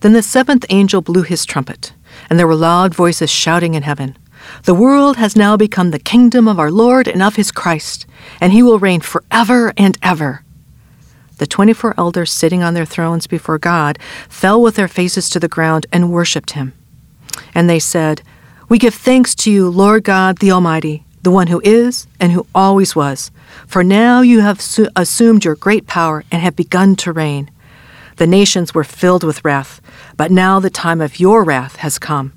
Then the seventh angel blew his trumpet, and there were loud voices shouting in heaven The world has now become the kingdom of our Lord and of his Christ, and he will reign forever and ever. The twenty four elders sitting on their thrones before God fell with their faces to the ground and worshipped him. And they said, We give thanks to you, Lord God the Almighty, the one who is and who always was. For now you have su- assumed your great power and have begun to reign. The nations were filled with wrath, but now the time of your wrath has come.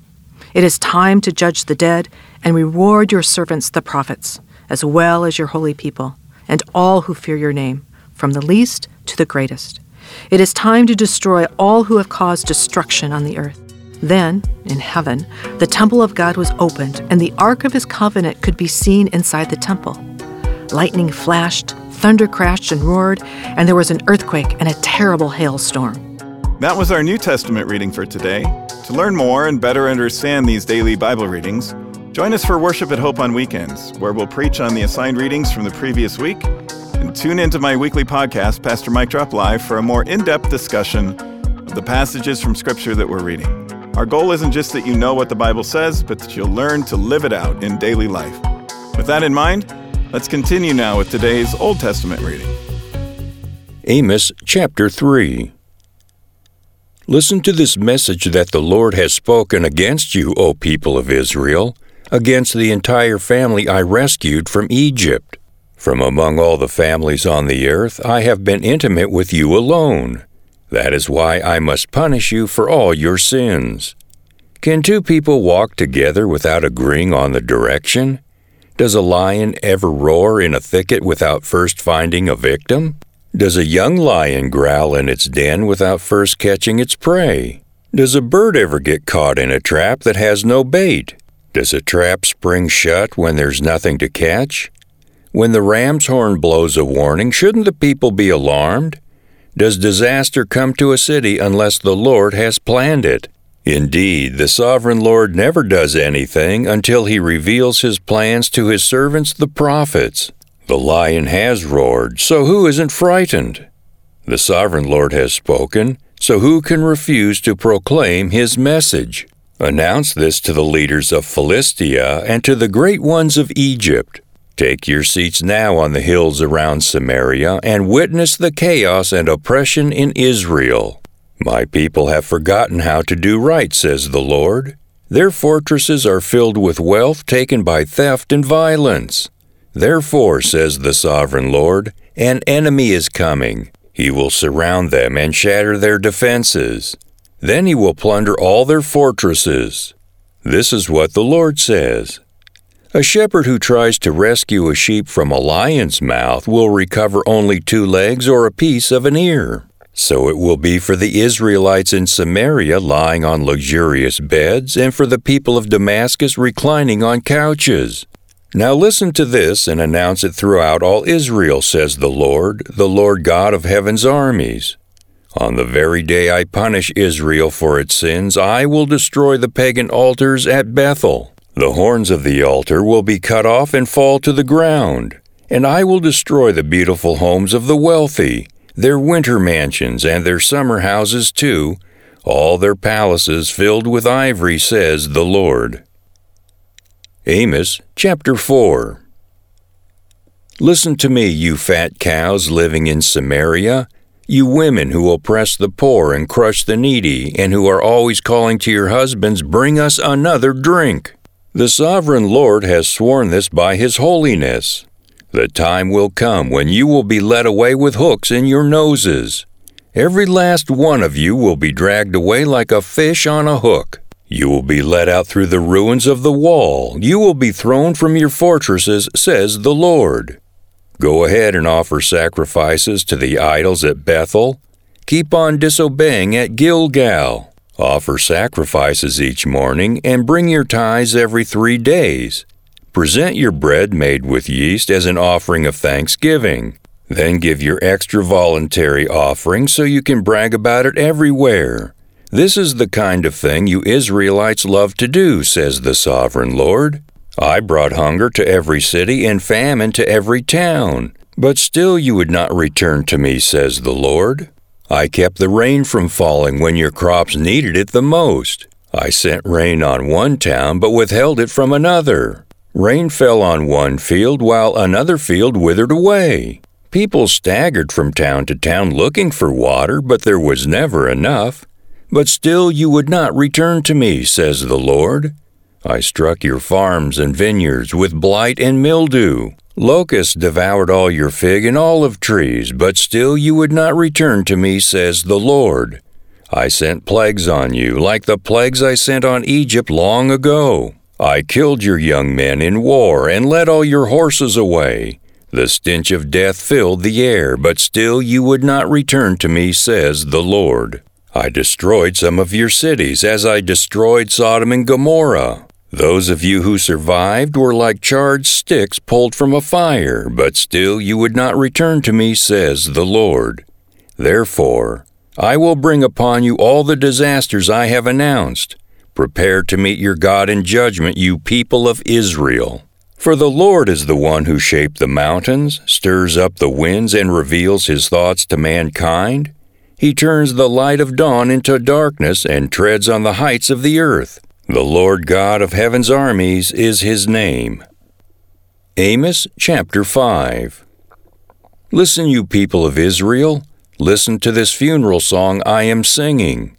It is time to judge the dead and reward your servants the prophets, as well as your holy people, and all who fear your name, from the least to the greatest. It is time to destroy all who have caused destruction on the earth. Then, in heaven, the temple of God was opened, and the ark of his covenant could be seen inside the temple. Lightning flashed, thunder crashed and roared, and there was an earthquake and a terrible hailstorm. That was our New Testament reading for today. To learn more and better understand these daily Bible readings, join us for Worship at Hope on weekends, where we'll preach on the assigned readings from the previous week. And tune into my weekly podcast, Pastor Mike Drop Live, for a more in depth discussion of the passages from Scripture that we're reading. Our goal isn't just that you know what the Bible says, but that you'll learn to live it out in daily life. With that in mind, let's continue now with today's Old Testament reading. Amos chapter 3. Listen to this message that the Lord has spoken against you, O people of Israel, against the entire family I rescued from Egypt. From among all the families on the earth, I have been intimate with you alone. That is why I must punish you for all your sins. Can two people walk together without agreeing on the direction? Does a lion ever roar in a thicket without first finding a victim? Does a young lion growl in its den without first catching its prey? Does a bird ever get caught in a trap that has no bait? Does a trap spring shut when there's nothing to catch? When the ram's horn blows a warning, shouldn't the people be alarmed? Does disaster come to a city unless the Lord has planned it? Indeed, the sovereign Lord never does anything until he reveals his plans to his servants, the prophets. The lion has roared, so who isn't frightened? The sovereign Lord has spoken, so who can refuse to proclaim his message? Announce this to the leaders of Philistia and to the great ones of Egypt. Take your seats now on the hills around Samaria and witness the chaos and oppression in Israel. My people have forgotten how to do right, says the Lord. Their fortresses are filled with wealth taken by theft and violence. Therefore, says the sovereign Lord, an enemy is coming. He will surround them and shatter their defenses. Then he will plunder all their fortresses. This is what the Lord says. A shepherd who tries to rescue a sheep from a lion's mouth will recover only two legs or a piece of an ear. So it will be for the Israelites in Samaria lying on luxurious beds, and for the people of Damascus reclining on couches. Now listen to this and announce it throughout all Israel, says the Lord, the Lord God of heaven's armies. On the very day I punish Israel for its sins, I will destroy the pagan altars at Bethel. The horns of the altar will be cut off and fall to the ground, and I will destroy the beautiful homes of the wealthy, their winter mansions and their summer houses too, all their palaces filled with ivory, says the Lord. Amos chapter 4 Listen to me, you fat cows living in Samaria, you women who oppress the poor and crush the needy, and who are always calling to your husbands, Bring us another drink. The sovereign Lord has sworn this by his holiness. The time will come when you will be led away with hooks in your noses. Every last one of you will be dragged away like a fish on a hook. You will be led out through the ruins of the wall. You will be thrown from your fortresses, says the Lord. Go ahead and offer sacrifices to the idols at Bethel. Keep on disobeying at Gilgal. Offer sacrifices each morning and bring your tithes every three days. Present your bread made with yeast as an offering of thanksgiving. Then give your extra voluntary offering so you can brag about it everywhere. This is the kind of thing you Israelites love to do, says the sovereign Lord. I brought hunger to every city and famine to every town, but still you would not return to me, says the Lord. I kept the rain from falling when your crops needed it the most. I sent rain on one town, but withheld it from another. Rain fell on one field while another field withered away. People staggered from town to town looking for water, but there was never enough. But still you would not return to me, says the Lord. I struck your farms and vineyards with blight and mildew. Locusts devoured all your fig and olive trees, but still you would not return to me, says the Lord. I sent plagues on you, like the plagues I sent on Egypt long ago. I killed your young men in war and led all your horses away. The stench of death filled the air, but still you would not return to me, says the Lord. I destroyed some of your cities as I destroyed Sodom and Gomorrah. Those of you who survived were like charred sticks pulled from a fire, but still you would not return to me, says the Lord. Therefore, I will bring upon you all the disasters I have announced. Prepare to meet your God in judgment, you people of Israel. For the Lord is the one who shaped the mountains, stirs up the winds, and reveals his thoughts to mankind. He turns the light of dawn into darkness and treads on the heights of the earth. The Lord God of heaven's armies is his name. Amos chapter 5 Listen, you people of Israel, listen to this funeral song I am singing.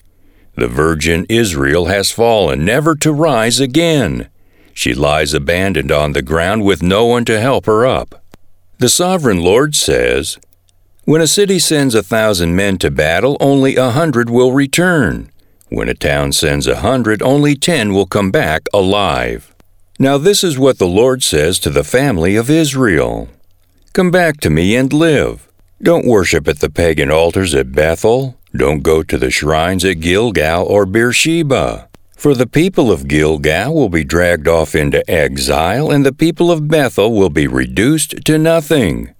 The virgin Israel has fallen, never to rise again. She lies abandoned on the ground with no one to help her up. The sovereign Lord says, When a city sends a thousand men to battle, only a hundred will return. When a town sends a hundred, only ten will come back alive. Now, this is what the Lord says to the family of Israel Come back to me and live. Don't worship at the pagan altars at Bethel. Don't go to the shrines at Gilgal or Beersheba. For the people of Gilgal will be dragged off into exile, and the people of Bethel will be reduced to nothing.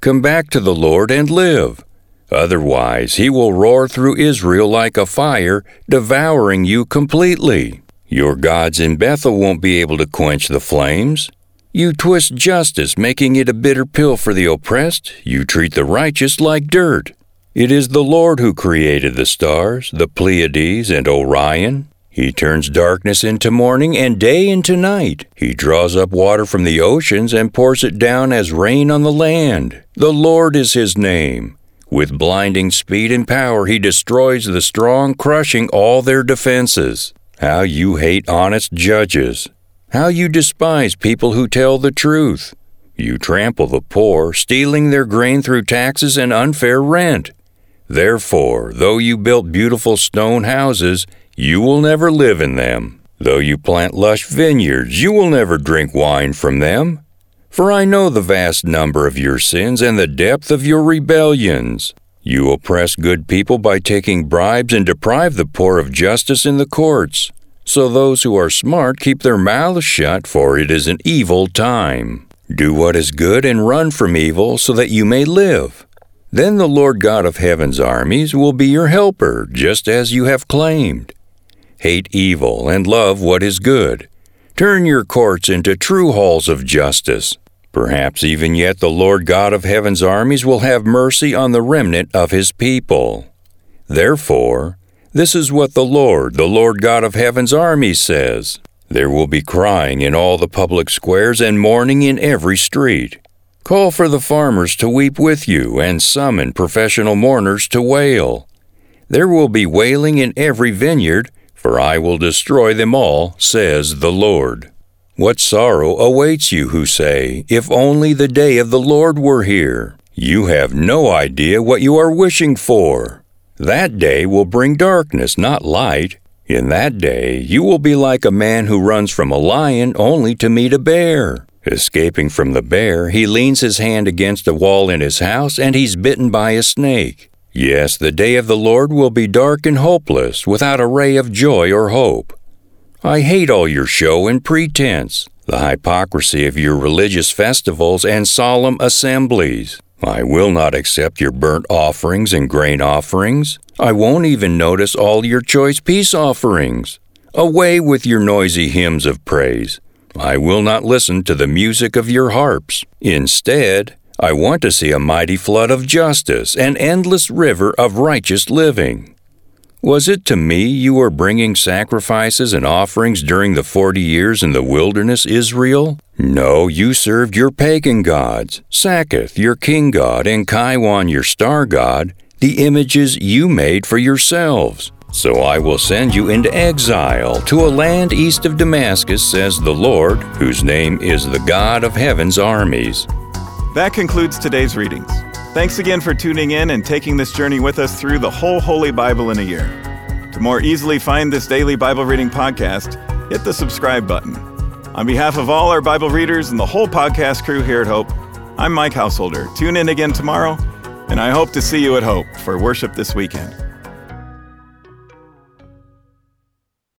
Come back to the Lord and live. Otherwise, he will roar through Israel like a fire, devouring you completely. Your gods in Bethel won't be able to quench the flames. You twist justice, making it a bitter pill for the oppressed. You treat the righteous like dirt. It is the Lord who created the stars, the Pleiades, and Orion. He turns darkness into morning and day into night. He draws up water from the oceans and pours it down as rain on the land. The Lord is his name. With blinding speed and power, he destroys the strong, crushing all their defenses. How you hate honest judges. How you despise people who tell the truth. You trample the poor, stealing their grain through taxes and unfair rent. Therefore, though you built beautiful stone houses, you will never live in them. Though you plant lush vineyards, you will never drink wine from them. For I know the vast number of your sins and the depth of your rebellions. You oppress good people by taking bribes and deprive the poor of justice in the courts. So those who are smart keep their mouths shut, for it is an evil time. Do what is good and run from evil, so that you may live. Then the Lord God of heaven's armies will be your helper, just as you have claimed. Hate evil and love what is good. Turn your courts into true halls of justice. Perhaps even yet the Lord God of heaven's armies will have mercy on the remnant of his people. Therefore, this is what the Lord, the Lord God of heaven's armies, says There will be crying in all the public squares and mourning in every street. Call for the farmers to weep with you, and summon professional mourners to wail. There will be wailing in every vineyard, for I will destroy them all, says the Lord. What sorrow awaits you who say, If only the day of the Lord were here! You have no idea what you are wishing for. That day will bring darkness, not light. In that day, you will be like a man who runs from a lion only to meet a bear. Escaping from the bear, he leans his hand against a wall in his house and he's bitten by a snake. Yes, the day of the Lord will be dark and hopeless, without a ray of joy or hope. I hate all your show and pretense, the hypocrisy of your religious festivals and solemn assemblies. I will not accept your burnt offerings and grain offerings. I won't even notice all your choice peace offerings. Away with your noisy hymns of praise. I will not listen to the music of your harps. Instead, I want to see a mighty flood of justice, an endless river of righteous living. Was it to me you were bringing sacrifices and offerings during the forty years in the wilderness, Israel? No, you served your pagan gods, Sakkuth, your king god, and Kaiwan, your star god, the images you made for yourselves. So I will send you into exile to a land east of Damascus, says the Lord, whose name is the God of heaven's armies. That concludes today's readings. Thanks again for tuning in and taking this journey with us through the whole Holy Bible in a year. To more easily find this daily Bible reading podcast, hit the subscribe button. On behalf of all our Bible readers and the whole podcast crew here at Hope, I'm Mike Householder. Tune in again tomorrow, and I hope to see you at Hope for worship this weekend.